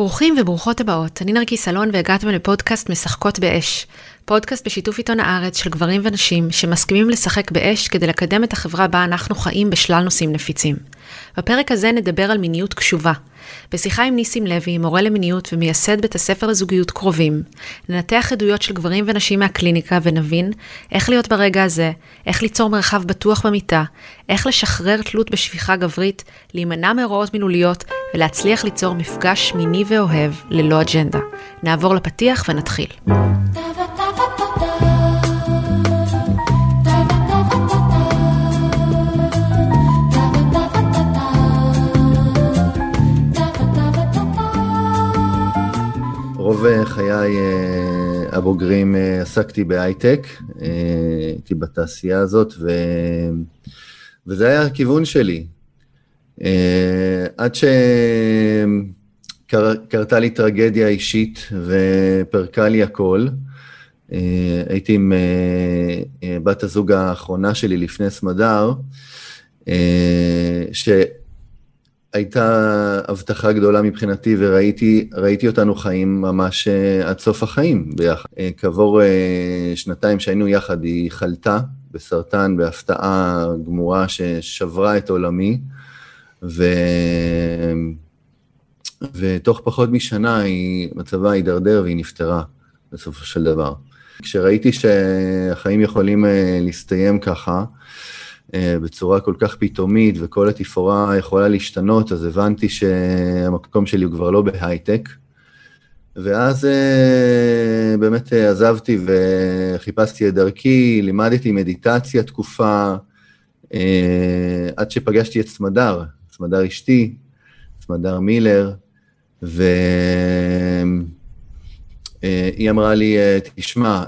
ברוכים וברוכות הבאות, אני נרקיס אלון והגעתם לפודקאסט משחקות באש. פודקאסט בשיתוף עיתון הארץ של גברים ונשים שמסכימים לשחק באש כדי לקדם את החברה בה אנחנו חיים בשלל נושאים נפיצים. בפרק הזה נדבר על מיניות קשובה. בשיחה עם ניסים לוי, מורה למיניות ומייסד בית הספר לזוגיות קרובים, ננתח עדויות של גברים ונשים מהקליניקה ונבין איך להיות ברגע הזה, איך ליצור מרחב בטוח במיטה, איך לשחרר תלות בשפיכה גברית, להימנע מהוראות מילוליות ולהצליח ליצור מפגש מיני ואוהב ללא אג'נדה. נעבור לפתיח ונתחיל. רוב חיי אה, הבוגרים אה, עסקתי בהייטק, אה, הייתי בתעשייה הזאת, ו... וזה היה הכיוון שלי. עד שקרתה לי טרגדיה אישית ופרקה לי הכל. הייתי עם בת הזוג האחרונה שלי לפני סמדר, ש... הייתה הבטחה גדולה מבחינתי, וראיתי אותנו חיים ממש עד סוף החיים ביחד. כעבור שנתיים שהיינו יחד, היא חלתה בסרטן בהפתעה גמורה ששברה את עולמי, ו... ותוך פחות משנה היא, מצבה הידרדר והיא נפטרה בסופו של דבר. כשראיתי שהחיים יכולים uh, להסתיים ככה, אה, בצורה כל כך פתאומית וכל התפאורה יכולה להשתנות, אז הבנתי שהמקום שלי הוא כבר לא בהייטק. ואז אה, באמת אה, עזבתי וחיפשתי את דרכי, לימדתי מדיטציה תקופה, עד שפגשתי את סמדר, סמדר אשתי, סמדר מילר, והיא אמרה לי, תשמע,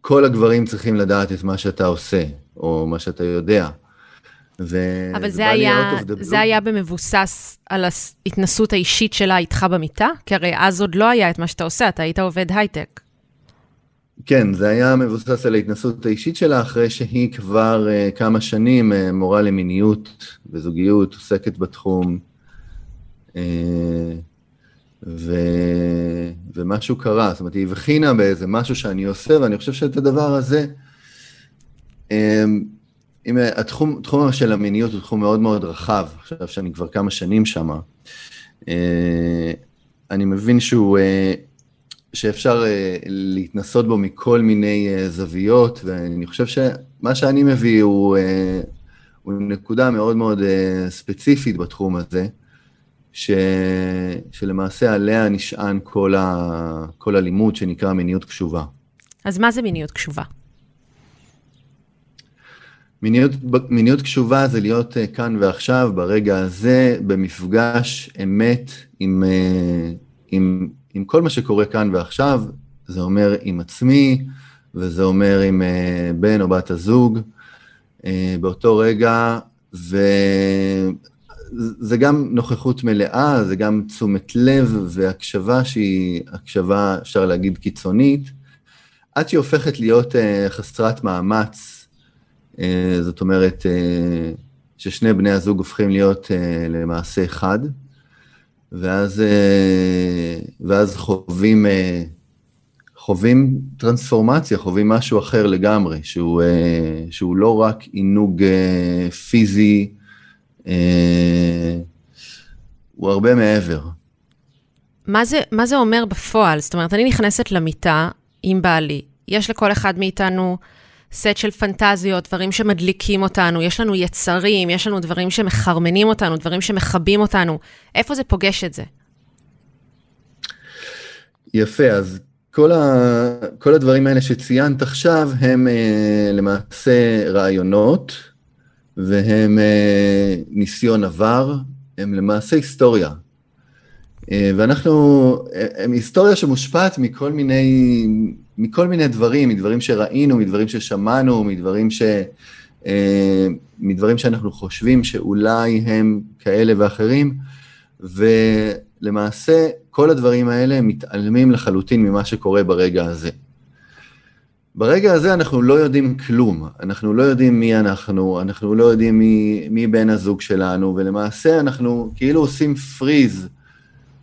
כל הגברים צריכים לדעת את מה שאתה עושה. או מה שאתה יודע. ו... אבל זה היה, זה היה במבוסס על ההתנסות האישית שלה איתך במיטה? כי הרי אז עוד לא היה את מה שאתה עושה, אתה היית עובד הייטק. כן, זה היה מבוסס על ההתנסות האישית שלה, אחרי שהיא כבר uh, כמה שנים uh, מורה למיניות וזוגיות, עוסקת בתחום, uh, ו... ומשהו קרה, זאת אומרת, היא הבחינה באיזה משהו שאני עושה, ואני חושב שאת הדבר הזה, אם התחום, התחום של המיניות הוא תחום מאוד מאוד רחב, עכשיו שאני כבר כמה שנים שם, אה, אני מבין שהוא, שאפשר אה, להתנסות בו מכל מיני זוויות, ואני חושב שמה שאני מביא הוא, הוא נקודה מאוד מאוד ספציפית בתחום הזה, ש, שלמעשה עליה נשען כל, ה, כל הלימוד שנקרא מיניות קשובה. אז מה זה מיניות קשובה? מיניות, מיניות קשובה זה להיות אה, כאן ועכשיו, ברגע הזה, במפגש אמת עם, אה, עם, עם כל מה שקורה כאן ועכשיו, זה אומר עם עצמי, וזה אומר עם אה, בן או בת הזוג, באותו רגע, וזה גם נוכחות מלאה, זה גם תשומת לב והקשבה שהיא הקשבה, אפשר להגיד, קיצונית, עד שהיא הופכת להיות חסרת מאמץ אה, זאת אומרת אה, ששני בני הזוג הופכים להיות אה, למעשה אחד, ואז, ואז חווים, חווים טרנספורמציה, חווים משהו אחר לגמרי, שהוא, שהוא לא רק עינוג פיזי, הוא הרבה מעבר. מה זה, מה זה אומר בפועל? זאת אומרת, אני נכנסת למיטה עם בעלי, יש לכל אחד מאיתנו סט של פנטזיות, דברים שמדליקים אותנו, יש לנו יצרים, יש לנו דברים שמחרמנים אותנו, דברים שמכבים אותנו. איפה זה פוגש את זה? יפה, אז כל, ה, כל הדברים האלה שציינת עכשיו הם אה, למעשה רעיונות, והם אה, ניסיון עבר, הם למעשה היסטוריה. אה, ואנחנו, אה, הם היסטוריה שמושפעת מכל מיני מכל מיני דברים, מדברים שראינו, מדברים ששמענו, מדברים, ש, אה, מדברים שאנחנו חושבים שאולי הם כאלה ואחרים, ולמעשה כל הדברים האלה מתעלמים לחלוטין ממה שקורה ברגע הזה. ברגע הזה אנחנו לא יודעים כלום, אנחנו לא יודעים מי אנחנו, אנחנו לא יודעים מי, מי בן הזוג שלנו, ולמעשה אנחנו כאילו עושים פריז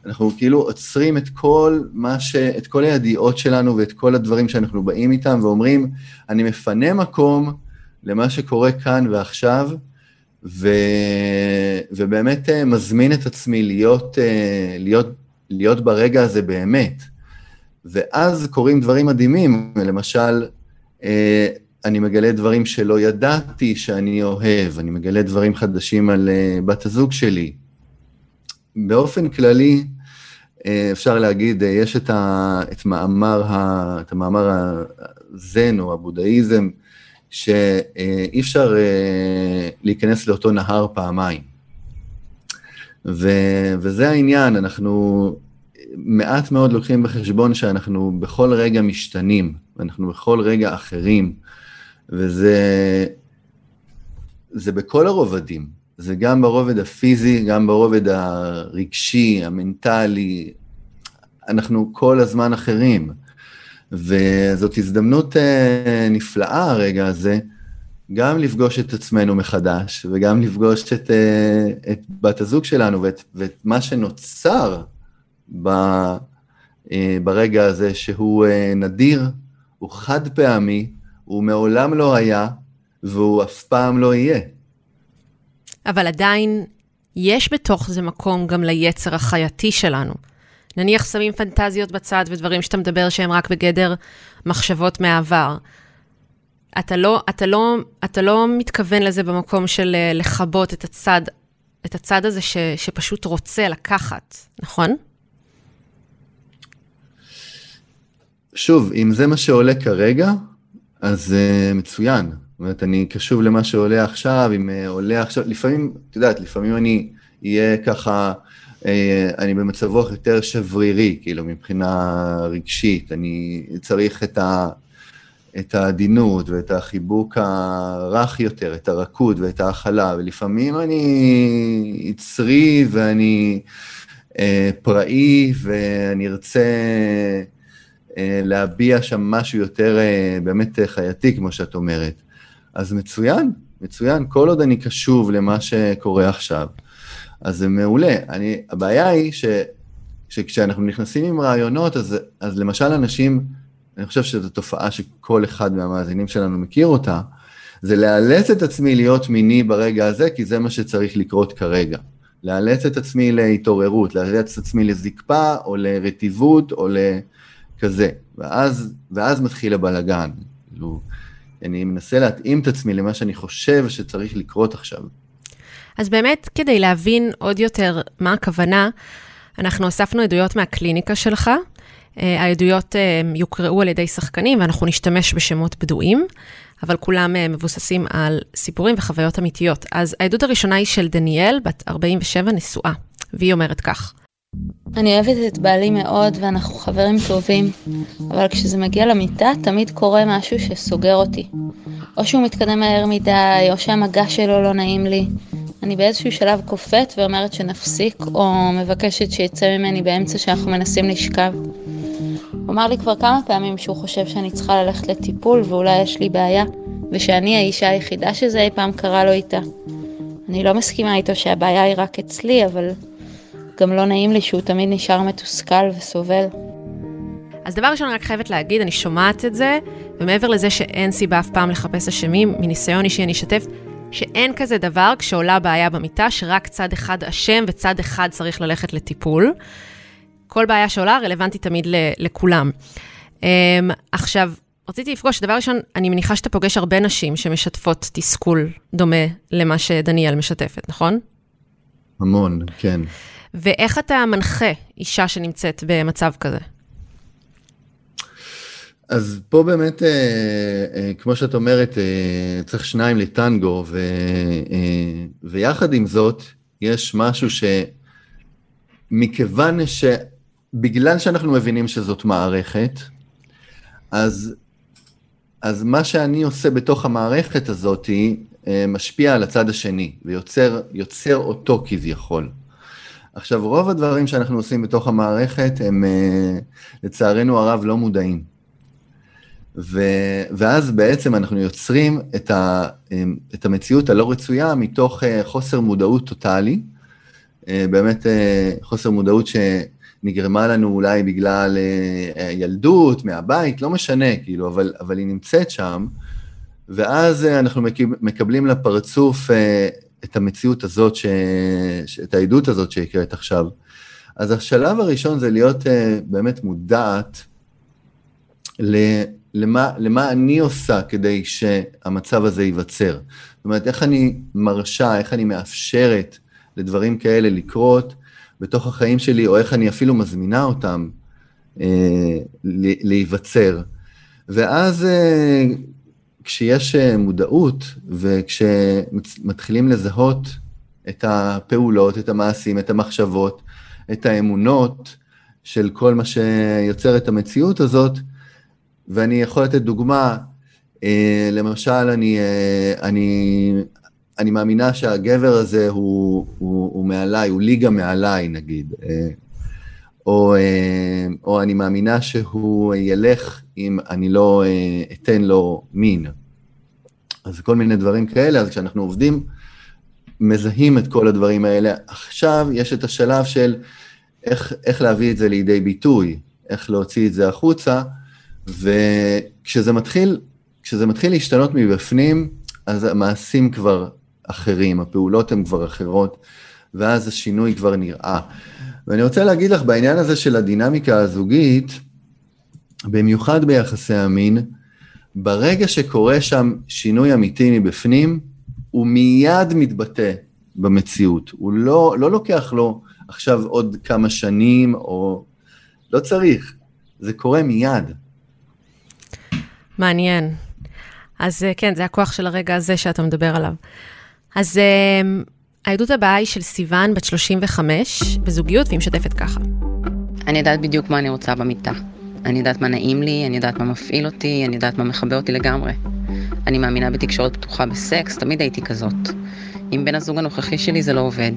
אנחנו כאילו עוצרים את כל מה ש... את כל הידיעות שלנו ואת כל הדברים שאנחנו באים איתם ואומרים, אני מפנה מקום למה שקורה כאן ועכשיו, ו... ובאמת אה, מזמין את עצמי להיות, אה, להיות, להיות ברגע הזה באמת. ואז קורים דברים מדהימים, למשל, אה, אני מגלה דברים שלא ידעתי שאני אוהב, אני מגלה דברים חדשים על בת הזוג שלי. באופן כללי, אפשר להגיד, יש את, ה, את מאמר, ה, את המאמר הזן או הבודהיזם, שאי אפשר אה, להיכנס לאותו נהר פעמיים. ו, וזה העניין, אנחנו מעט מאוד לוקחים בחשבון שאנחנו בכל רגע משתנים, ואנחנו בכל רגע אחרים, וזה זה בכל הרובדים, זה גם ברובד הפיזי, גם ברובד הרגשי, המנטלי, אנחנו כל הזמן אחרים. וזאת הזדמנות אה, נפלאה הרגע הזה, גם לפגוש את עצמנו מחדש, וגם לפגוש את, אה, את בת הזוג שלנו ואת, ואת מה שנוצר ב, אה, ברגע הזה, שהוא נדיר, הוא חד פעמי, הוא מעולם לא היה, והוא אף פעם לא יהיה. אבל עדיין יש בתוך זה מקום גם ליצר החייתי שלנו. נניח שמים פנטזיות בצד ודברים שאתה מדבר שהם רק בגדר מחשבות מהעבר. אתה לא, אתה לא, אתה לא מתכוון לזה במקום של אה, לכבות את הצד, את הצד הזה ש, שפשוט רוצה לקחת, נכון? שוב, אם זה מה שעולה כרגע, אז uh, מצוין. זאת אומרת, אני קשוב למה שעולה עכשיו, אם uh, עולה עכשיו, לפעמים, את יודעת, לפעמים אני אהיה ככה אה, אני במצב רוח יותר שברירי, כאילו, מבחינה רגשית. אני צריך את, ה, את העדינות ואת החיבוק הרך יותר, את הרכות ואת ההכלה, ולפעמים אני יצרי ואני אה, פראי ואני ארצה אה, להביע שם משהו יותר אה, באמת חייתי, כמו שאת אומרת. אז מצוין, מצוין, כל עוד אני קשוב למה שקורה עכשיו. אז זה מעולה. אני, הבעיה היא ש, שכשאנחנו נכנסים עם רעיונות, אז, אז למשל אנשים, אני חושב שזו תופעה שכל אחד מהמאזינים שלנו מכיר אותה, זה לאלץ את עצמי להיות מיני ברגע הזה, כי זה מה שצריך לקרות כרגע. לאלץ את עצמי להתעוררות, לאלץ את עצמי לזקפה, או לרטיבות, או לכזה. ואז, ואז מתחיל הבלגן. כאילו, אני מנסה להתאים את עצמי למה שאני חושב שצריך לקרות עכשיו. אז באמת, כדי להבין עוד יותר מה הכוונה, אנחנו אספנו עדויות מהקליניקה שלך. אה, העדויות אה, יוקראו על ידי שחקנים ואנחנו נשתמש בשמות בדויים, אבל כולם אה, מבוססים על סיפורים וחוויות אמיתיות. אז העדות הראשונה היא של דניאל, בת 47, נשואה, והיא אומרת כך: אני אוהבת את בעלי מאוד ואנחנו חברים טובים, אבל כשזה מגיע למיטה תמיד קורה משהו שסוגר אותי. או שהוא מתקדם מהר מדי, או שהמגע שלו לא נעים לי. אני באיזשהו שלב קופאת ואומרת שנפסיק, או מבקשת שיצא ממני באמצע שאנחנו מנסים לשכב. הוא אמר לי כבר כמה פעמים שהוא חושב שאני צריכה ללכת לטיפול ואולי יש לי בעיה, ושאני האישה היחידה שזה אי פעם קרה לו איתה. אני לא מסכימה איתו שהבעיה היא רק אצלי, אבל גם לא נעים לי שהוא תמיד נשאר מתוסכל וסובל. אז דבר ראשון, רק חייבת להגיד, אני שומעת את זה, ומעבר לזה שאין סיבה אף פעם לחפש אשמים, מניסיון אישי אני אשתף, שאין כזה דבר כשעולה בעיה במיטה, שרק צד אחד אשם וצד אחד צריך ללכת לטיפול. כל בעיה שעולה רלוונטית תמיד לכולם. Um, עכשיו, רציתי לפגוש, דבר ראשון, אני מניחה שאתה פוגש הרבה נשים שמשתפות תסכול דומה למה שדניאל משתפת, נכון? המון, כן. ואיך אתה מנחה אישה שנמצאת במצב כזה? אז פה באמת, אה, אה, כמו שאת אומרת, אה, צריך שניים לטנגו, ו, ויחד עם זאת, יש משהו שמכיוון שבגלל שאנחנו מבינים שזאת מערכת, אז, אז מה שאני עושה בתוך המערכת הזאת משפיע על הצד השני, ויוצר אותו כביכול. עכשיו, רוב הדברים שאנחנו עושים בתוך המערכת הם לצערנו הרב לא מודעים. ו, ואז בעצם אנחנו יוצרים את, ה, את המציאות הלא רצויה מתוך אה, חוסר מודעות טוטאלי, באמת חוסר מודעות שנגרמה לנו אולי בגלל ילדות, מהבית, לא משנה, כאילו, אבל, אבל היא נמצאת שם, ואז אנחנו מקבלים לפרצוף את המציאות הזאת, ש... את העדות הזאת שהקראת עכשיו. אז השלב הראשון זה להיות באמת מודעת למה, למה אני עושה כדי שהמצב הזה ייווצר. זאת אומרת, איך אני מרשה, איך אני מאפשרת לדברים כאלה לקרות בתוך החיים שלי, או איך אני אפילו מזמינה אותם אה, להיווצר. ואז אה, כשיש אה, מודעות וכשמתחילים לזהות את הפעולות, את המעשים, את המחשבות, את האמונות של כל מה שיוצר את המציאות הזאת, ואני יכול לתת דוגמה, אה, למשל, אני, אה, אני, אני מאמינה שהגבר הזה הוא, הוא, הוא מעליי, הוא ליגה מעליי, נגיד. אה, או, או אני מאמינה שהוא ילך אם אני לא אתן לו מין. אז כל מיני דברים כאלה, אז כשאנחנו עובדים, מזהים את כל הדברים האלה. עכשיו יש את השלב של איך, איך להביא את זה לידי ביטוי, איך להוציא את זה החוצה, וכשזה מתחיל, כשזה מתחיל להשתנות מבפנים, אז המעשים כבר אחרים, הפעולות הן כבר אחרות, ואז השינוי כבר נראה. ואני רוצה להגיד לך, בעניין הזה של הדינמיקה הזוגית, במיוחד ביחסי המין, ברגע שקורה שם שינוי אמיתי מבפנים, הוא מיד מתבטא במציאות. הוא לא, לא לוקח לו עכשיו עוד כמה שנים, או... לא צריך, זה קורה מיד. מעניין. אז אה, כן, זה הכוח של הרגע הזה שאתה מדבר עליו. אז אה, העדות הבאה היא של סיוון, בת 35, בזוגיות, והיא משתפת ככה. אני יודעת בדיוק מה אני רוצה במיטה. אני יודעת מה נעים לי, אני יודעת מה מפעיל אותי, אני יודעת מה מכבה אותי לגמרי. אני מאמינה בתקשורת פתוחה בסקס, תמיד הייתי כזאת. עם בן הזוג הנוכחי שלי זה לא עובד.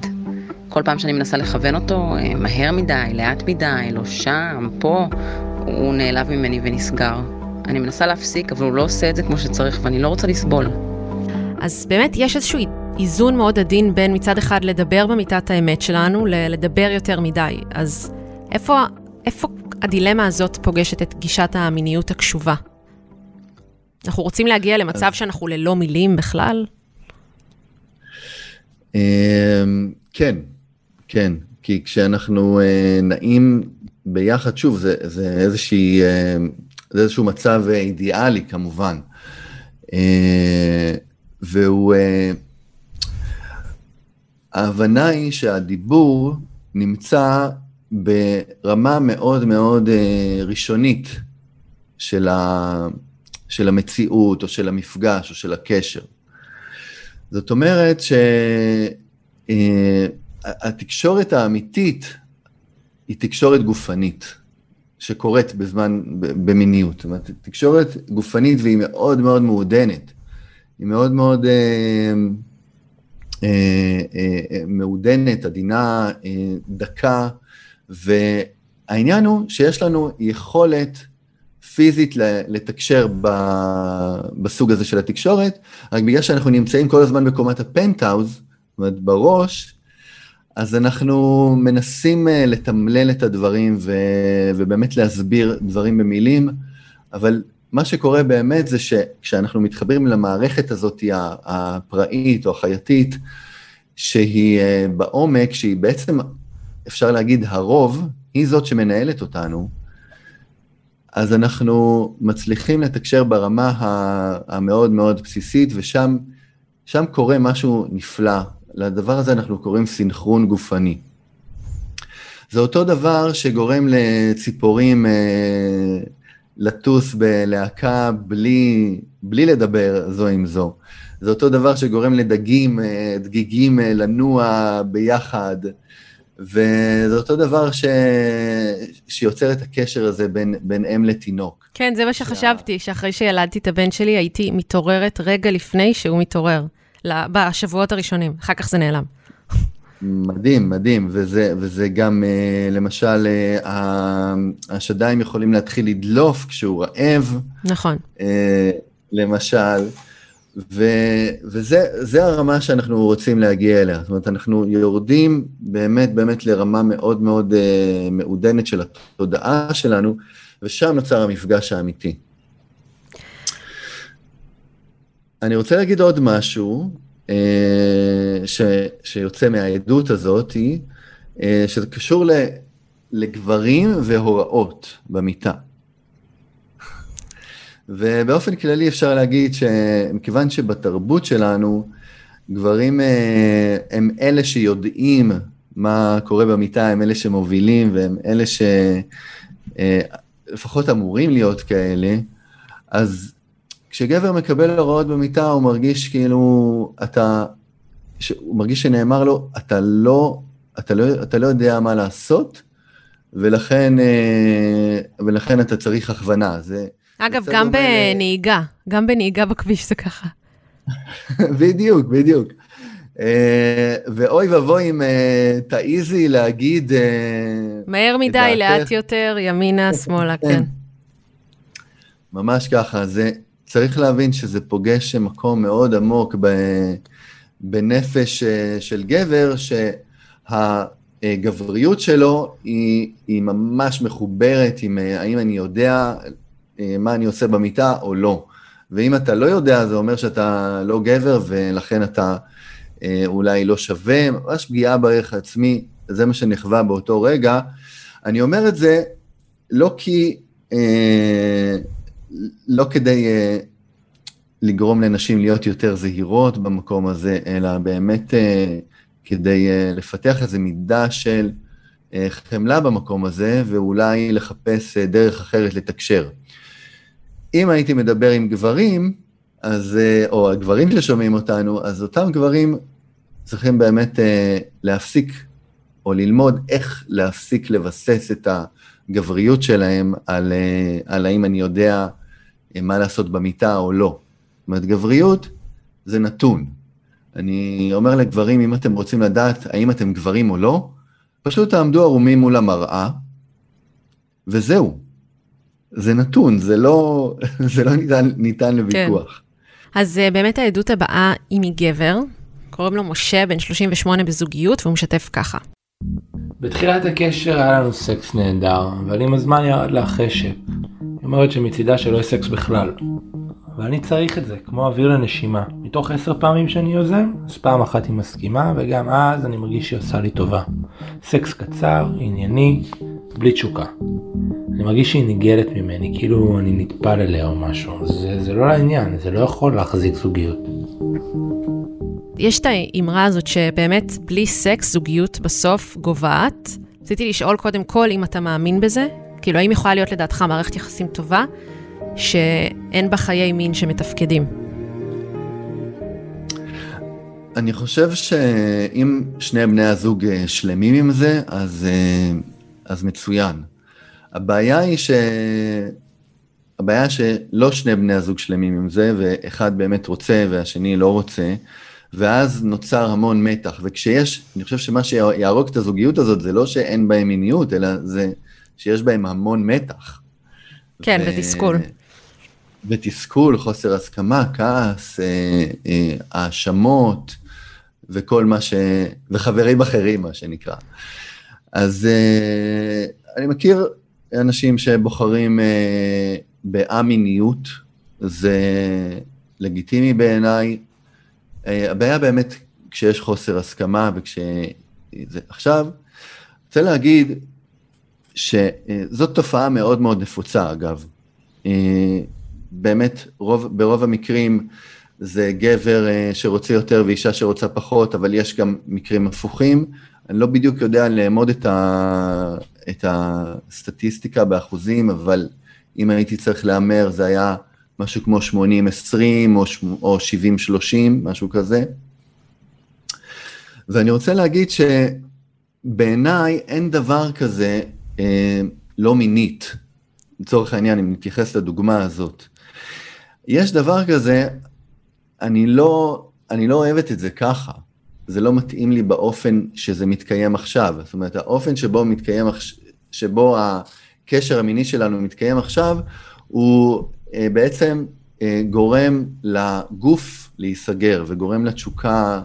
כל פעם שאני מנסה לכוון אותו, אה, מהר מדי, לאט מדי, לא שם, פה, הוא נעלב ממני ונסגר. אני מנסה להפסיק, אבל הוא לא עושה את זה כמו שצריך, ואני לא רוצה לסבול. אז באמת יש איזשהו איזון מאוד עדין בין מצד אחד לדבר במיטת האמת שלנו, לדבר יותר מדי. אז איפה, איפה הדילמה הזאת פוגשת את גישת המיניות הקשובה? אנחנו רוצים להגיע למצב שאנחנו ללא מילים בכלל? אמ, כן, כן, כי כשאנחנו אה, נעים ביחד, שוב, זה, זה איזושהי אה, זה איזשהו מצב אה, אידיאלי כמובן. אה, והוא... אה, ההבנה היא שהדיבור נמצא ברמה מאוד מאוד ראשונית של, ה, של המציאות, או של המפגש, או של הקשר. זאת אומרת שהתקשורת האמיתית היא תקשורת גופנית. שקורית בזמן, במיניות. זאת אומרת, תקשורת גופנית והיא מאוד מאוד מעודנת. היא מאוד מאוד אה, אה, אה, מעודנת, עדינה, אה, דקה, והעניין הוא שיש לנו יכולת פיזית לתקשר בסוג הזה של התקשורת, רק בגלל שאנחנו נמצאים כל הזמן בקומת הפנטהאוז, זאת אומרת, בראש, אז אנחנו מנסים אה, לתמלל את הדברים ו... ובאמת להסביר דברים במילים, אבל מה שקורה באמת זה שכשאנחנו מתחברים למערכת הזאת הפראית או החייתית, שהיא אה, בעומק, שהיא בעצם, אפשר להגיד, הרוב, היא זאת שמנהלת אותנו, אז אנחנו מצליחים לתקשר ברמה המאוד מאוד בסיסית, ושם קורה משהו נפלא, לדבר הזה אנחנו קוראים סינכרון גופני. זה אותו דבר שגורם לציפורים אה, לטוס בלהקה בלי, בלי לדבר זו עם זו. זה אותו דבר שגורם לדגים, אה, דגיגים אה, לנוע ביחד, וזה אותו דבר ש... שיוצר את הקשר הזה בין, בין אם לתינוק. כן, זה מה שחשבתי, שאחרי שילדתי את הבן שלי הייתי מתעוררת רגע לפני שהוא מתעורר. בשבועות הראשונים, אחר כך זה נעלם. מדהים, מדהים, וזה, וזה גם, אה, למשל, אה, השדיים יכולים להתחיל לדלוף כשהוא רעב. נכון. אה, למשל, וזה הרמה שאנחנו רוצים להגיע אליה. זאת אומרת, אנחנו יורדים באמת באמת לרמה מאוד מאוד מעודנת של התודעה שלנו, ושם נוצר המפגש האמיתי. אני רוצה להגיד עוד משהו ש, שיוצא מהעדות הזאת, uh, שזה קשור ל, לגברים והוראות במיטה. ובאופן כללי אפשר להגיד שמכיוון שבתרבות שלנו, גברים אה, הם אלה שיודעים מה קורה במיטה, הם אלה שמובילים והם אלה שלפחות אה, אמורים להיות כאלה, אז כשגבר מקבל הוראות במיטה, הוא מרגיש כאילו אתה, הוא מרגיש שנאמר לו, אתה לא, אתה לא, אתה לא יודע מה לעשות, ולכן, אה, ולכן אתה צריך הכוונה. זה, אגב, גם בנהיגה, גם בנהיגה בכביש זה ככה. בדיוק, בדיוק. אה, ואוי ואבוי אם אה, תעיזי להגיד... אה, מהר מדי, לאט יותר, ימינה, שמאלה, כן. ממש ככה, זה, צריך להבין שזה פוגש מקום מאוד עמוק בנפש של גבר, שהגבריות שלו היא, היא ממש מחוברת עם האם אני יודע אה, מה אני עושה במיטה או לא. ואם אתה לא יודע, זה אומר שאתה לא גבר ולכן אתה אה, אולי לא שווה, ממש פגיעה בערך העצמי, זה מה שנחווה באותו רגע. אני אומר את זה לא כי, אה, לא כדי אה, לגרום לנשים להיות יותר זהירות במקום הזה, אלא באמת אה, כדי אה, לפתח איזו מידה של אה, חמלה במקום הזה, ואולי לחפש אה, דרך אחרת לתקשר. אם הייתי מדבר עם גברים, אז, אה, או הגברים ששומעים אותנו, אז אותם גברים צריכים באמת אה, להפסיק, או ללמוד איך להפסיק לבסס את הגבריות שלהם על, על האם אני יודע מה לעשות במיטה או לא. זאת אומרת, גבריות זה נתון. אני אומר לגברים, אם אתם רוצים לדעת האם אתם גברים או לא, פשוט תעמדו ערומים מול המראה, וזהו. זה נתון, זה לא, זה לא ניתן, ניתן לוויכוח. כן. אז uh, באמת העדות הבאה היא מגבר, קוראים לו משה, בן 38 בזוגיות, והוא משתף ככה. בתחילת הקשר היה לנו סקס נהדר, אבל עם הזמן ירד לה חשק. אומרת שמצידה שלא יהיה סקס בכלל. אבל אני צריך את זה, כמו אוויר לנשימה. מתוך עשר פעמים שאני יוזם, אז פעם אחת היא מסכימה, וגם אז אני מרגיש שהיא עושה לי טובה. סקס קצר, ענייני, בלי תשוקה. אני מרגיש שהיא ניגלת ממני, כאילו אני נטפל אליה או משהו. זה, זה לא לעניין, זה לא יכול להחזיק זוגיות. יש את האמרה הזאת שבאמת בלי סקס זוגיות בסוף גוועת. רציתי לשאול קודם כל אם אתה מאמין בזה, כאילו האם יכולה להיות לדעתך מערכת יחסים טובה, שאין בה חיי מין שמתפקדים. אני חושב שאם שני בני הזוג אה, שלמים עם זה, אז, אה, אז מצוין. הבעיה היא ש... הבעיה שלא שני בני הזוג שלמים עם זה, ואחד באמת רוצה והשני לא רוצה, ואז נוצר המון מתח. וכשיש, אני חושב שמה שיהרוג את הזוגיות הזאת זה לא שאין בהם מיניות, אלא זה שיש בהם המון מתח. כן, ו... ותסכול. ותסכול, חוסר הסכמה, כעס, אה, אה, האשמות, וכל מה ש... וחברים אחרים, מה שנקרא. אז אה, אני מכיר אנשים שבוחרים א-מיניות, זה לגיטימי בעיניי. הבעיה באמת כשיש חוסר הסכמה וכש... זה... עכשיו, רוצה להגיד שזאת תופעה מאוד מאוד נפוצה, אגב. אה, באמת, רוב, ברוב המקרים זה גבר אה, שרוצה יותר ואישה שרוצה פחות, אבל יש גם מקרים הפוכים. אני לא בדיוק יודע לאמוד את, ה, את הסטטיסטיקה באחוזים, אבל אם הייתי צריך להמר, זה היה משהו כמו 80-20 או, או 70-30, משהו כזה. ואני רוצה להגיד שבעיניי אין דבר כזה אה, לא מינית, לצורך העניין, אם נתייחס לדוגמה הזאת. יש דבר כזה, אני לא, אני לא אוהבת את זה ככה. זה לא מתאים לי באופן שזה מתקיים עכשיו. זאת אומרת, האופן שבו מתקיים, שבו הקשר המיני שלנו מתקיים עכשיו, הוא אה, בעצם אה, גורם לגוף להיסגר וגורם לתשוקה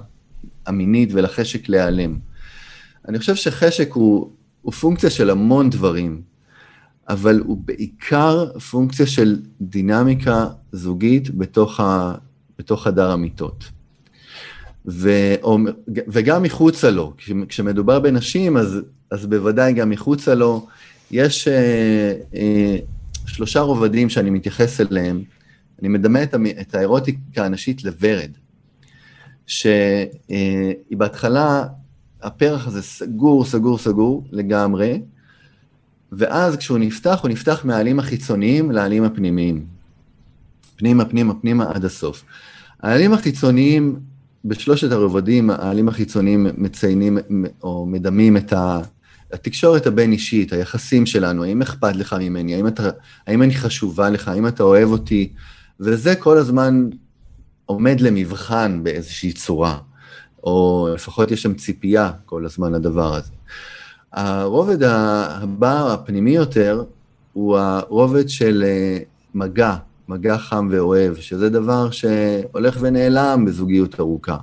המינית ולחשק להיעלם. אני חושב שחשק הוא, הוא פונקציה של המון דברים, אבל הוא בעיקר פונקציה של דינמיקה זוגית בתוך, ה, בתוך חדר המיטות. ו, או, וגם מחוצה לו, כשמדובר בנשים, אז, אז בוודאי גם מחוצה לו, יש אה, אה, שלושה רובדים שאני מתייחס אליהם. אני מדמה את, את האירוטיקה הנשית לוורד, שהיא אה, בהתחלה, הפרח הזה סגור, סגור, סגור לגמרי, ואז כשהוא נפתח, הוא נפתח מהעלים החיצוניים לעלים הפנימיים. פנימה, פנימה, פנימה עד הסוף. העלים החיצוניים, בשלושת הרבדים, העלים החיצוניים מציינים או מדמים את התקשורת הבין-אישית, היחסים שלנו, האם אכפת לך ממני, האם, אתה, האם אני חשובה לך, האם אתה אוהב אותי, וזה כל הזמן עומד למבחן באיזושהי צורה, או לפחות יש שם ציפייה כל הזמן לדבר הזה. הרובד הבא, הפנימי יותר, הוא הרובד של אה, מגע, מגע חם ואוהב, שזה דבר שהולך ונעלם בזוגיות ארוכה.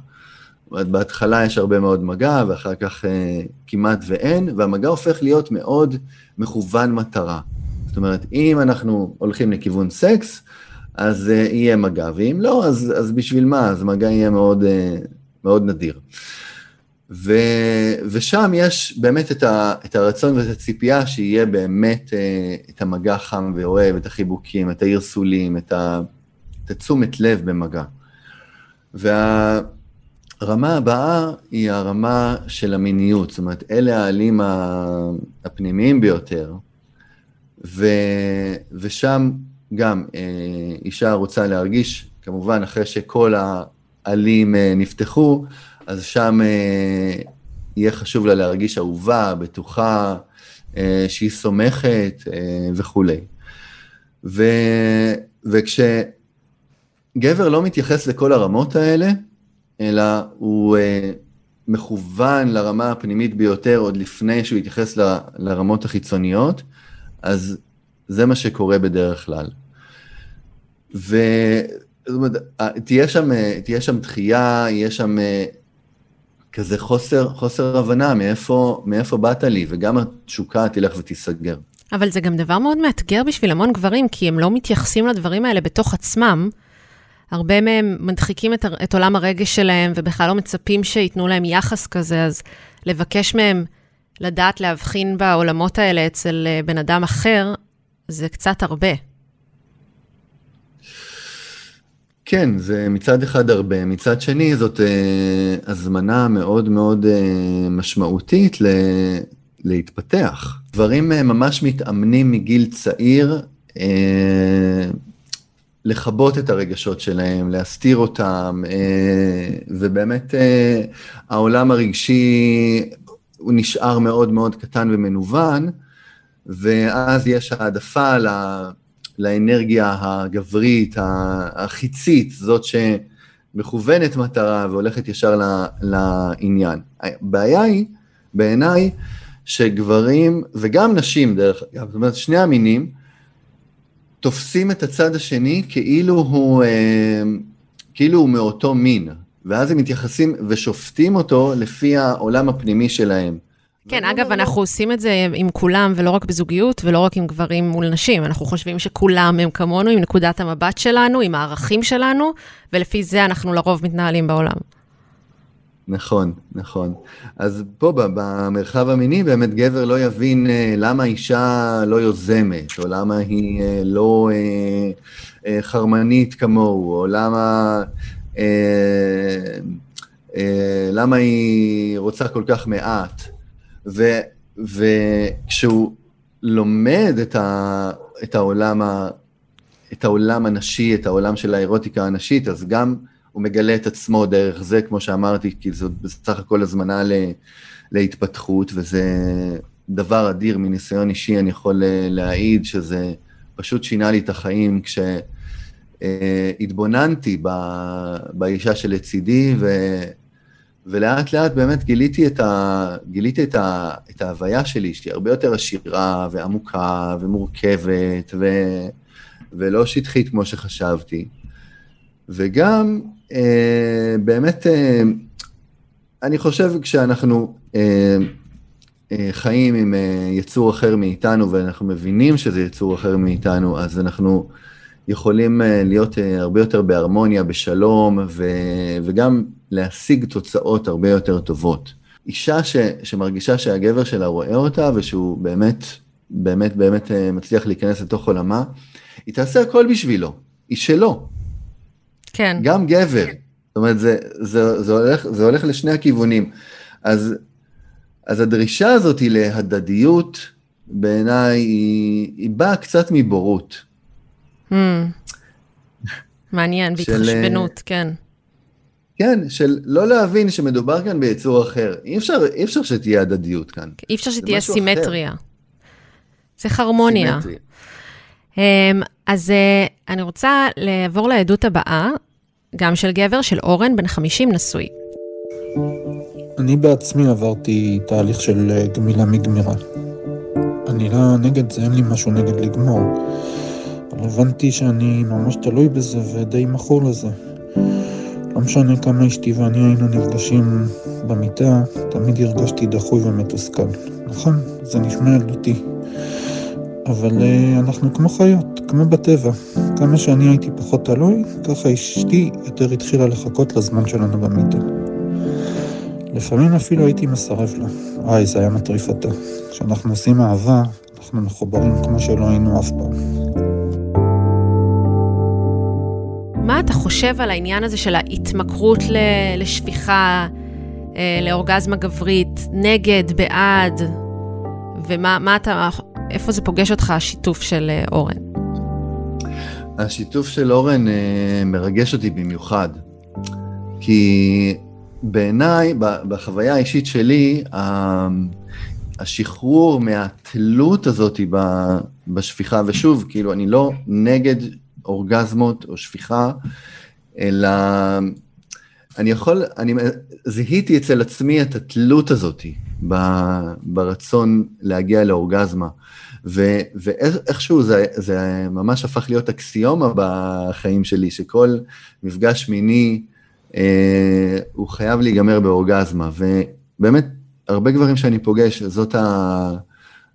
בהתחלה יש הרבה מאוד מגע, ואחר כך אה, כמעט ואין, והמגע הופך להיות מאוד מכוון מטרה. זאת אומרת, אם אנחנו הולכים לכיוון סקס, אז אה, יהיה מגע, ואם לא, אז, אז בשביל מה? אז מגע יהיה מאוד, מאוד נדיר. ו, ושם יש באמת את, ה, את הרצון ואת הציפייה שיהיה באמת אה, את המגע חם ואוהב, את החיבוקים, את הערסולים, את, ה, את התשומת לב במגע. והרמה הבאה היא הרמה של המיניות, זאת אומרת, אלה העלים הפנימיים ביותר, ו, ושם גם אה, אישה רוצה להרגיש, כמובן, אחרי שכל העלים אה, נפתחו, אז שם אה, יהיה חשוב לה להרגיש אהובה, בטוחה, אה, שהיא סומכת וכולי. ו, וכשגבר לא מתייחס לכל הרמות האלה, אלא הוא מכוון לרמה הפנימית ביותר עוד לפני שהוא יתייחס ל, לרמות החיצוניות, אז זה מה שקורה בדרך כלל. וזאת אומרת, תהיה שם, תהיה שם דחייה, יהיה שם אה, כזה חוסר, חוסר הבנה מאיפה, מאיפה באת לי, וגם התשוקה תלך ותיסגר. אבל זה גם דבר מאוד מאתגר בשביל המון גברים, כי הם לא מתייחסים לדברים האלה בתוך עצמם. הרבה מהם מדחיקים את, את עולם הרגש שלהם, ובכלל לא מצפים שייתנו להם יחס כזה, אז לבקש מהם לדעת להבחין בעולמות האלה אצל אה, בן אדם אחר, זה קצת הרבה. כן, זה מצד אחד הרבה, מצד שני זאת אה, הזמנה מאוד מאוד אה, משמעותית ל, להתפתח. דברים אה, ממש מתאמנים מגיל צעיר אה, לכבות את הרגשות שלהם, להסתיר אותם, אה, ובאמת אה, העולם הרגשי הוא נשאר מאוד מאוד קטן ומנוון, ואז יש העדפה ל... לאנרגיה הגברית, החיצית, זאת שמכוונת מטרה והולכת ישר לעניין. הבעיה היא, בעיניי, שגברים, וגם נשים דרך אגב, זאת אומרת, שני המינים, תופסים את הצד השני כאילו הוא, אה, כאילו הוא מאותו מין, ואז הם מתייחסים ושופטים אותו לפי העולם הפנימי שלהם. כן, אגב, אנחנו עושים את זה עם כולם, ולא רק בזוגיות, ולא רק עם גברים מול נשים. אנחנו חושבים שכולם הם כמונו, עם נקודת המבט שלנו, עם הערכים שלנו, ולפי זה אנחנו לרוב מתנהלים בעולם. נכון, נכון. אז פה במרחב המיני באמת גבר לא יבין אה, למה אישה לא יוזמת, או למה היא אה, לא אה, חרמנית כמוהו, או למה, למה היא רוצה כל כך מעט. וכשהוא לומד את, ה, את, העולם ה, את העולם הנשי, את העולם של האירוטיקה הנשית, אז גם הוא מגלה את עצמו דרך זה, כמו שאמרתי, כי זאת בסך הכל הזמנה ל, להתפתחות, וזה דבר אדיר. מניסיון אישי, אני יכול להעיד שזה פשוט שינה לי את החיים כשהתבוננתי באישה שלצידי, ו... ולאט לאט באמת גיליתי את, ה... גיליתי את, ה... את ההוויה שלי, שהיא הרבה יותר עשירה ועמוקה ומורכבת ו... ולא שטחית כמו שחשבתי. וגם אה, באמת, אה, אני חושב כשאנחנו אה, אה, חיים עם אה, יצור אחר מאיתנו ואנחנו מבינים שזה יצור אחר מאיתנו, אז אנחנו יכולים אה, להיות אה, הרבה יותר בהרמוניה, בשלום, ו, וגם להשיג תוצאות הרבה יותר טובות. אישה ש, שמרגישה שהגבר שלה רואה אותה ושהוא באמת, באמת, באמת אה, מצליח להיכנס לתוך עולמה, היא תעשה הכל בשבילו, היא שלו. כן. גם גבר. זאת אומרת, זה, זה, זה, הולך, זה הולך לשני הכיוונים. אז, אז הדרישה הזאת היא להדדיות, בעיניי, היא, היא באה קצת מבורות. Hmm. מעניין, של- בהתחשבנות, כן. כן, של לא להבין שמדובר כאן ביצור אחר. אי אפשר, אי אפשר שתהיה הדדיות כאן. אי אפשר שתהיה משהו אחר. סימטריה. צריך הרמוניה. סימטרי. אמ, אז אה, אני רוצה לעבור לעדות הבאה, גם של גבר, של אורן, בן 50, נשוי. אני בעצמי עברתי תהליך של אה, גמילה מגמירה. אני לא נגד זה, אין לי משהו נגד לגמור. אבל הבנתי שאני ממש תלוי בזה ודי מכור לזה. לא משנה כמה אשתי ואני היינו נפגשים במיטה, תמיד הרגשתי דחוי ומתוסכל. נכון, זה נשמע ילדותי. אבל uh, אנחנו כמו חיות, כמו בטבע. כמה שאני הייתי פחות תלוי, ככה אשתי יותר התחילה לחכות לזמן שלנו במיטה. לפעמים אפילו הייתי מסרב לה. וואי, זה היה מטריף אותה. כשאנחנו עושים אהבה, אנחנו מחוברים כמו שלא היינו אף אתה חושב על העניין הזה של ההתמכרות לשפיכה, אה, לאורגזמה גברית, נגד, בעד, ומה מה אתה, איפה זה פוגש אותך, השיתוף של אה, אורן? השיתוף של אורן אה, מרגש אותי במיוחד, כי בעיניי, בחוויה האישית שלי, השחרור מהתלות הזאת בשפיכה, ושוב, כאילו, אני לא נגד אורגזמות או שפיכה, אלא אני יכול, אני זיהיתי אצל עצמי את התלות הזאת ברצון להגיע לאורגזמה. ו- ואיכשהו זה, זה ממש הפך להיות אקסיומה בחיים שלי, שכל מפגש מיני אה, הוא חייב להיגמר באורגזמה. ובאמת, הרבה גברים שאני פוגש, זאת, ה,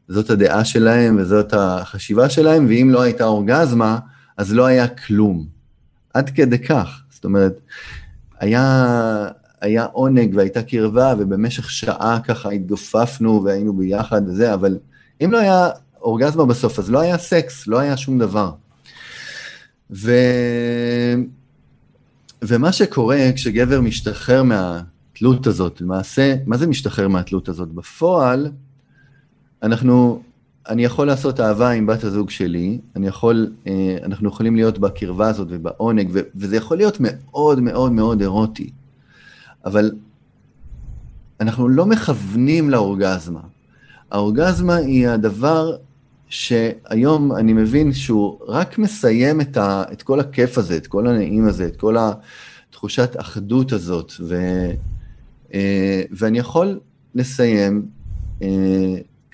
זאת הדעה שלהם וזאת החשיבה שלהם, ואם לא הייתה אורגזמה, אז לא היה כלום. עד כדי כך. זאת אומרת, היה, היה עונג והייתה קרבה, ובמשך שעה ככה התגופפנו והיינו ביחד וזה, אבל אם לא היה אורגזמה בסוף, אז לא היה סקס, לא היה שום דבר. ו... ומה שקורה כשגבר משתחרר מהתלות הזאת, למעשה, מה זה משתחרר מהתלות הזאת? בפועל, אנחנו, אני יכול לעשות אהבה עם בת הזוג שלי, אני יכול, אה, אנחנו יכולים להיות בקרבה הזאת ובעונג, וזה יכול להיות מאוד מאוד מאוד אירוטי, אבל אנחנו לא מכוונים לאורגזמה. האורגזמה היא הדבר שהיום אני מבין שהוא רק מסיים את, ה, את כל הכיף הזה, את כל הנעים הזה, את כל התחושת אחדות הזאת, ו, אה, ואני יכול לסיים אה,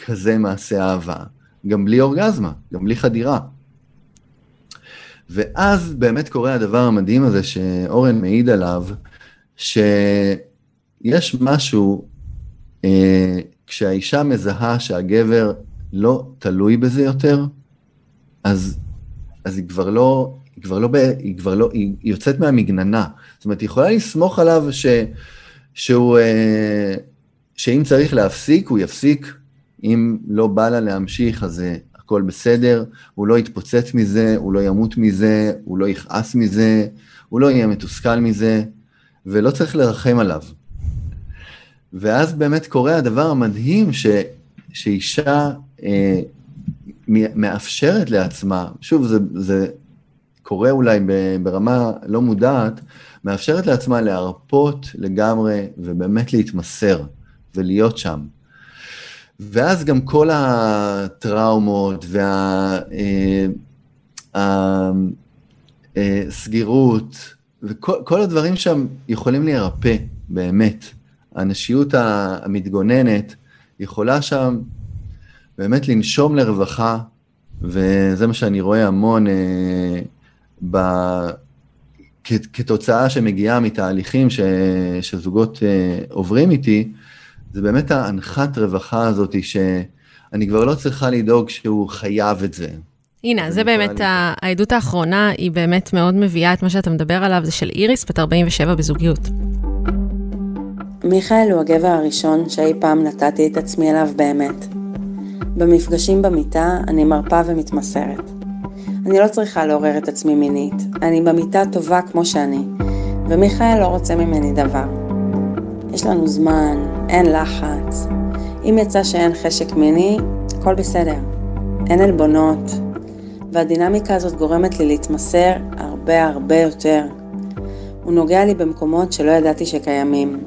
כזה מעשה אהבה, גם בלי אורגזמה, גם בלי חדירה. ואז באמת קורה הדבר המדהים הזה שאורן מעיד עליו, שיש משהו, אה, כשהאישה מזהה שהגבר לא תלוי בזה יותר, אז, אז היא כבר לא, היא כבר לא, היא כבר לא, היא יוצאת מהמגננה. זאת אומרת, היא יכולה לסמוך עליו ש, שהוא, אה, שאם צריך להפסיק, הוא יפסיק. אם לא בא לה להמשיך, אז אה, הכל בסדר, הוא לא יתפוצץ מזה, הוא לא ימות מזה, הוא לא יכעס מזה, הוא לא יהיה מתוסכל מזה, ולא צריך לרחם עליו. ואז באמת קורה הדבר המדהים ש, שאישה אה, מאפשרת לעצמה, שוב, זה, זה קורה אולי ברמה לא מודעת, מאפשרת לעצמה להרפות לגמרי ובאמת להתמסר ולהיות שם. ואז גם כל הטראומות והסגירות וכל הדברים שם יכולים להירפא, באמת. הנשיות המתגוננת יכולה שם באמת לנשום לרווחה, וזה מה שאני רואה המון אה, ב, כתוצאה שמגיעה מתהליכים ש, שזוגות uh, עוברים איתי, זה באמת ההנחת רווחה הזאת שאני כבר לא צריכה לדאוג שהוא חייב את זה. הנה, זה באמת, ה... העדות האחרונה היא באמת מאוד מביאה את מה שאתה מדבר עליו, זה של איריס, בת 47 בזוגיות. מיכאל הוא הגבר הראשון שאי פעם נתתי את עצמי אליו באמת. במפגשים במיטה אני מרפה ומתמסרת. אני לא צריכה לעורר את עצמי מינית, אני במיטה טובה כמו שאני, ומיכאל לא רוצה ממני דבר. יש לנו זמן, אין לחץ. אם יצא שאין חשק מיני, הכל בסדר. אין עלבונות, והדינמיקה הזאת גורמת לי להתמסר הרבה הרבה יותר. הוא נוגע לי במקומות שלא ידעתי שקיימים,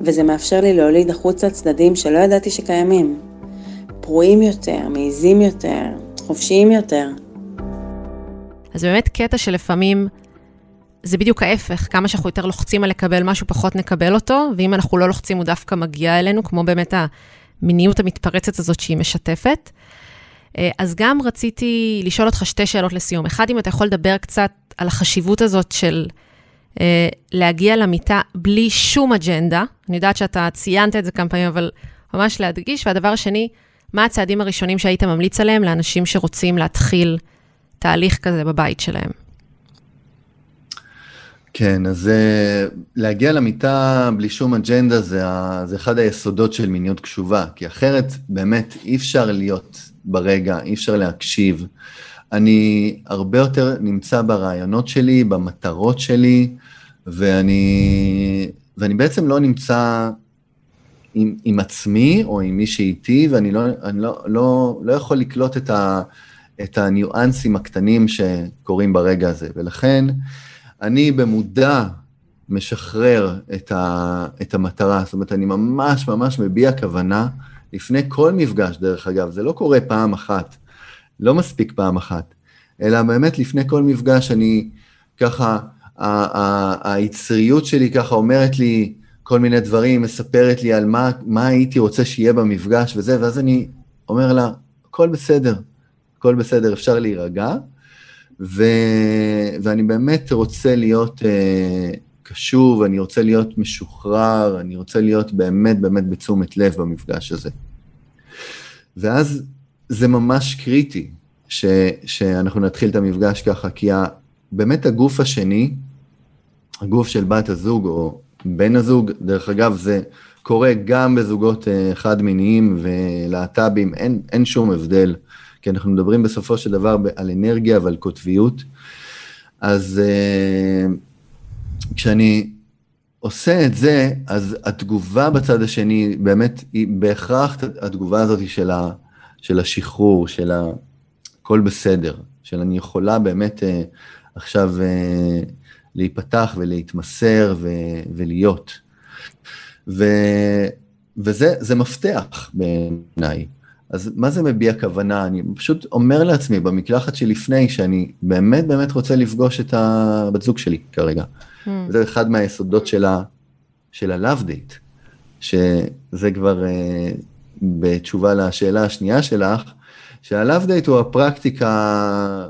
וזה מאפשר לי להוליד החוצה צדדים שלא ידעתי שקיימים. פרועים יותר, מעיזים יותר, חופשיים יותר. אז באמת קטע שלפעמים זה בדיוק ההפך, כמה שאנחנו יותר לוחצים על לקבל משהו, פחות נקבל אותו, ואם אנחנו לא לוחצים הוא דווקא מגיע אלינו, כמו באמת המיניות המתפרצת הזאת שהיא משתפת. אה, אז גם רציתי לשאול אותך שתי שאלות לסיום. אחד, אם אתה יכול לדבר קצת על החשיבות הזאת של אה, להגיע למיטה בלי שום אג'נדה. אני יודעת שאתה ציינת את זה כמה פעמים, אבל ממש להדגיש. והדבר השני, מה הצעדים הראשונים שהיית ממליץ עליהם לאנשים שרוצים להתחיל תהליך כזה בבית שלהם? כן, אז uh, להגיע למיטה בלי שום אג'נדה זה, זה אחד היסודות של מיניות קשובה, כי אחרת באמת אי אפשר להיות ברגע, אי אפשר להקשיב. אני הרבה יותר נמצא ברעיונות שלי, במטרות שלי, ואני, ואני בעצם לא נמצא עם, עם עצמי או עם מי שאיתי, ואני לא, לא, לא, לא יכול לקלוט את, ה, את הניואנסים הקטנים שקורים ברגע הזה. ולכן אני במודע משחרר את, ה, את המטרה, זאת אומרת, אני ממש ממש מביע כוונה לפני כל מפגש, דרך אגב, זה לא קורה פעם אחת, לא מספיק פעם אחת, אלא באמת לפני כל מפגש אני ככה, היצריות שלי ככה אומרת לי כל מיני דברים, מספרת לי על מה, מה הייתי רוצה שיהיה במפגש וזה, ואז אני אומר לה, הכל בסדר, הכל בסדר, אפשר להירגע, ו, ואני באמת רוצה להיות uh, קשוב, אני רוצה להיות משוחרר, אני רוצה להיות באמת באמת בתשומת לב במפגש הזה. ואז זה ממש קריטי ש, שאנחנו נתחיל את המפגש ככה, כי ה, באמת הגוף השני, הגוף של בת הזוג או בן הזוג, דרך אגב, זה קורה גם בזוגות אה, חד-מיניים ולהט"בים, אין, אין שום הבדל, כי אנחנו מדברים בסופו של דבר על אנרגיה ועל קוטביות. אז uh, כשאני עושה את זה, אז התגובה בצד השני, באמת, היא בהכרח התגובה הזאת של, ה, של השחרור, של הכל בסדר, של אני יכולה באמת uh, עכשיו uh, להיפתח ולהתמסר ו, ולהיות. ו, וזה מפתח בעיניי. אז מה זה מביע כוונה? אני פשוט אומר לעצמי במקלחת שלפני, שאני באמת באמת רוצה לפגוש את הבת זוג שלי כרגע. Mm. זה אחד מהיסודות של, ה, של ה-love date, שזה כבר uh, בתשובה לשאלה השנייה שלך, שה-love date הוא הפרקטיקה,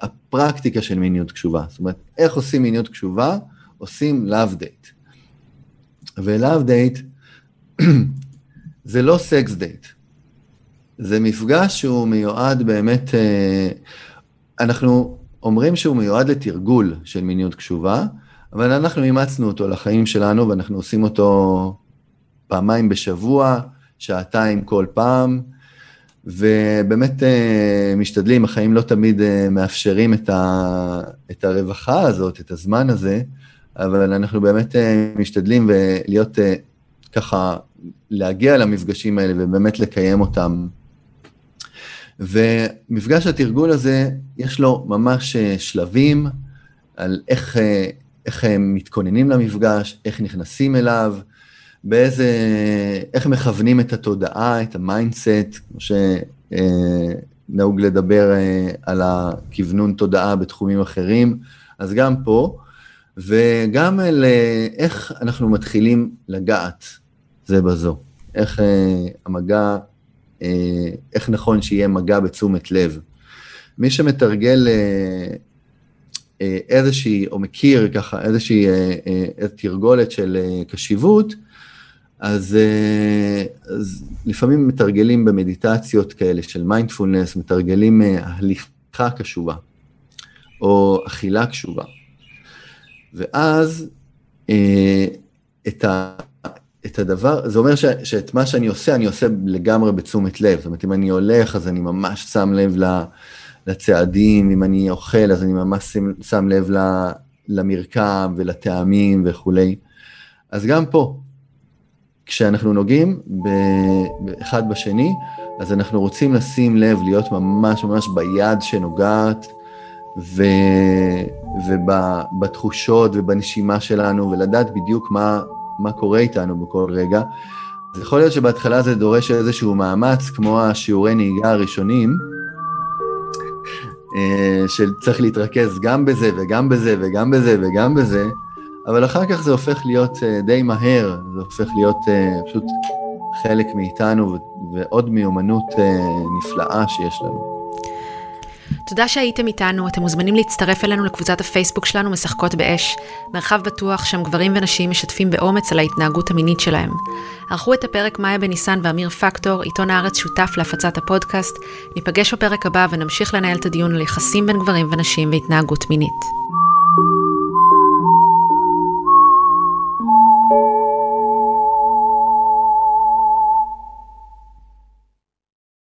הפרקטיקה של מיניות קשובה. זאת אומרת, איך עושים מיניות קשובה? עושים love date. ו-love date זה לא סקס דייט. זה מפגש שהוא מיועד באמת, אה, אנחנו אומרים שהוא מיועד לתרגול של מיניות קשובה, אבל אנחנו אימצנו אותו לחיים שלנו ואנחנו עושים אותו פעמיים בשבוע, שעתיים כל פעם, ובאמת אה, משתדלים, החיים לא תמיד אה, מאפשרים את, ה, את הרווחה הזאת, את הזמן הזה, אבל אנחנו באמת משתדלים ולהיות ככה, להגיע למפגשים האלה ובאמת לקיים אותם ומפגש התרגול הזה, יש לו ממש אה, שלבים על איך, אה, איך הם מתכוננים למפגש, איך נכנסים אליו, באיזה, איך מכוונים את התודעה, את ה mindset, כמו שנהוג לדבר אה, על הכוונון תודעה בתחומים אחרים, אז גם פה, וגם על איך אנחנו מתחילים לגעת זה בזו, איך המגע איך נכון שיהיה מגע בתשומת לב. מי שמתרגל אה, אה, איזושהי, או מכיר ככה איזושהי אה, אה, תרגולת של קשיבות, אז, אז לפעמים מתרגלים במדיטציות כאלה של מיינדפולנס, מתרגלים הליכה קשובה, או אכילה קשובה. ואז את, ה, את הדבר, זה אומר ש, שאת מה שאני עושה, אני עושה לגמרי בתשומת לב. זאת אומרת, אם אני הולך, אז אני ממש שם לב. לצעדים, אם אני אוכל, אז אני ממש שם, שם לב למרקם ולטעמים וכולי. אז גם פה, כשאנחנו נוגעים אחד בשני, אז אנחנו רוצים לשים לב, להיות ממש ממש ביד שנוגעת, ו... ובתחושות ובנשימה שלנו, ולדעת בדיוק מה, מה קורה איתנו בכל רגע. אז יכול להיות שבהתחלה זה דורש איזשהו מאמץ, כמו השיעורי נהיגה הראשונים, אה, שצריך להתרכז גם בזה וגם בזה וגם בזה וגם בזה, אבל אחר כך זה הופך להיות אה, די מהר, זה הופך להיות אה, פשוט חלק מאיתנו ועוד מיומנות נפלאה שיש לנו. תודה שהייתם איתנו, אתם מוזמנים להצטרף אלינו לקבוצת הפייסבוק שלנו משחקות באש, מרחב בטוח שם גברים ונשים משתפים באומץ על ההתנהגות המינית שלהם. ערכו את הפרק מאיה בניסן ואמיר פקטור, עיתון הארץ שותף להפצת הפודקאסט. ניפגש בפרק הבא ונמשיך לנהל את הדיון על יחסים בין גברים ונשים והתנהגות מינית. thank you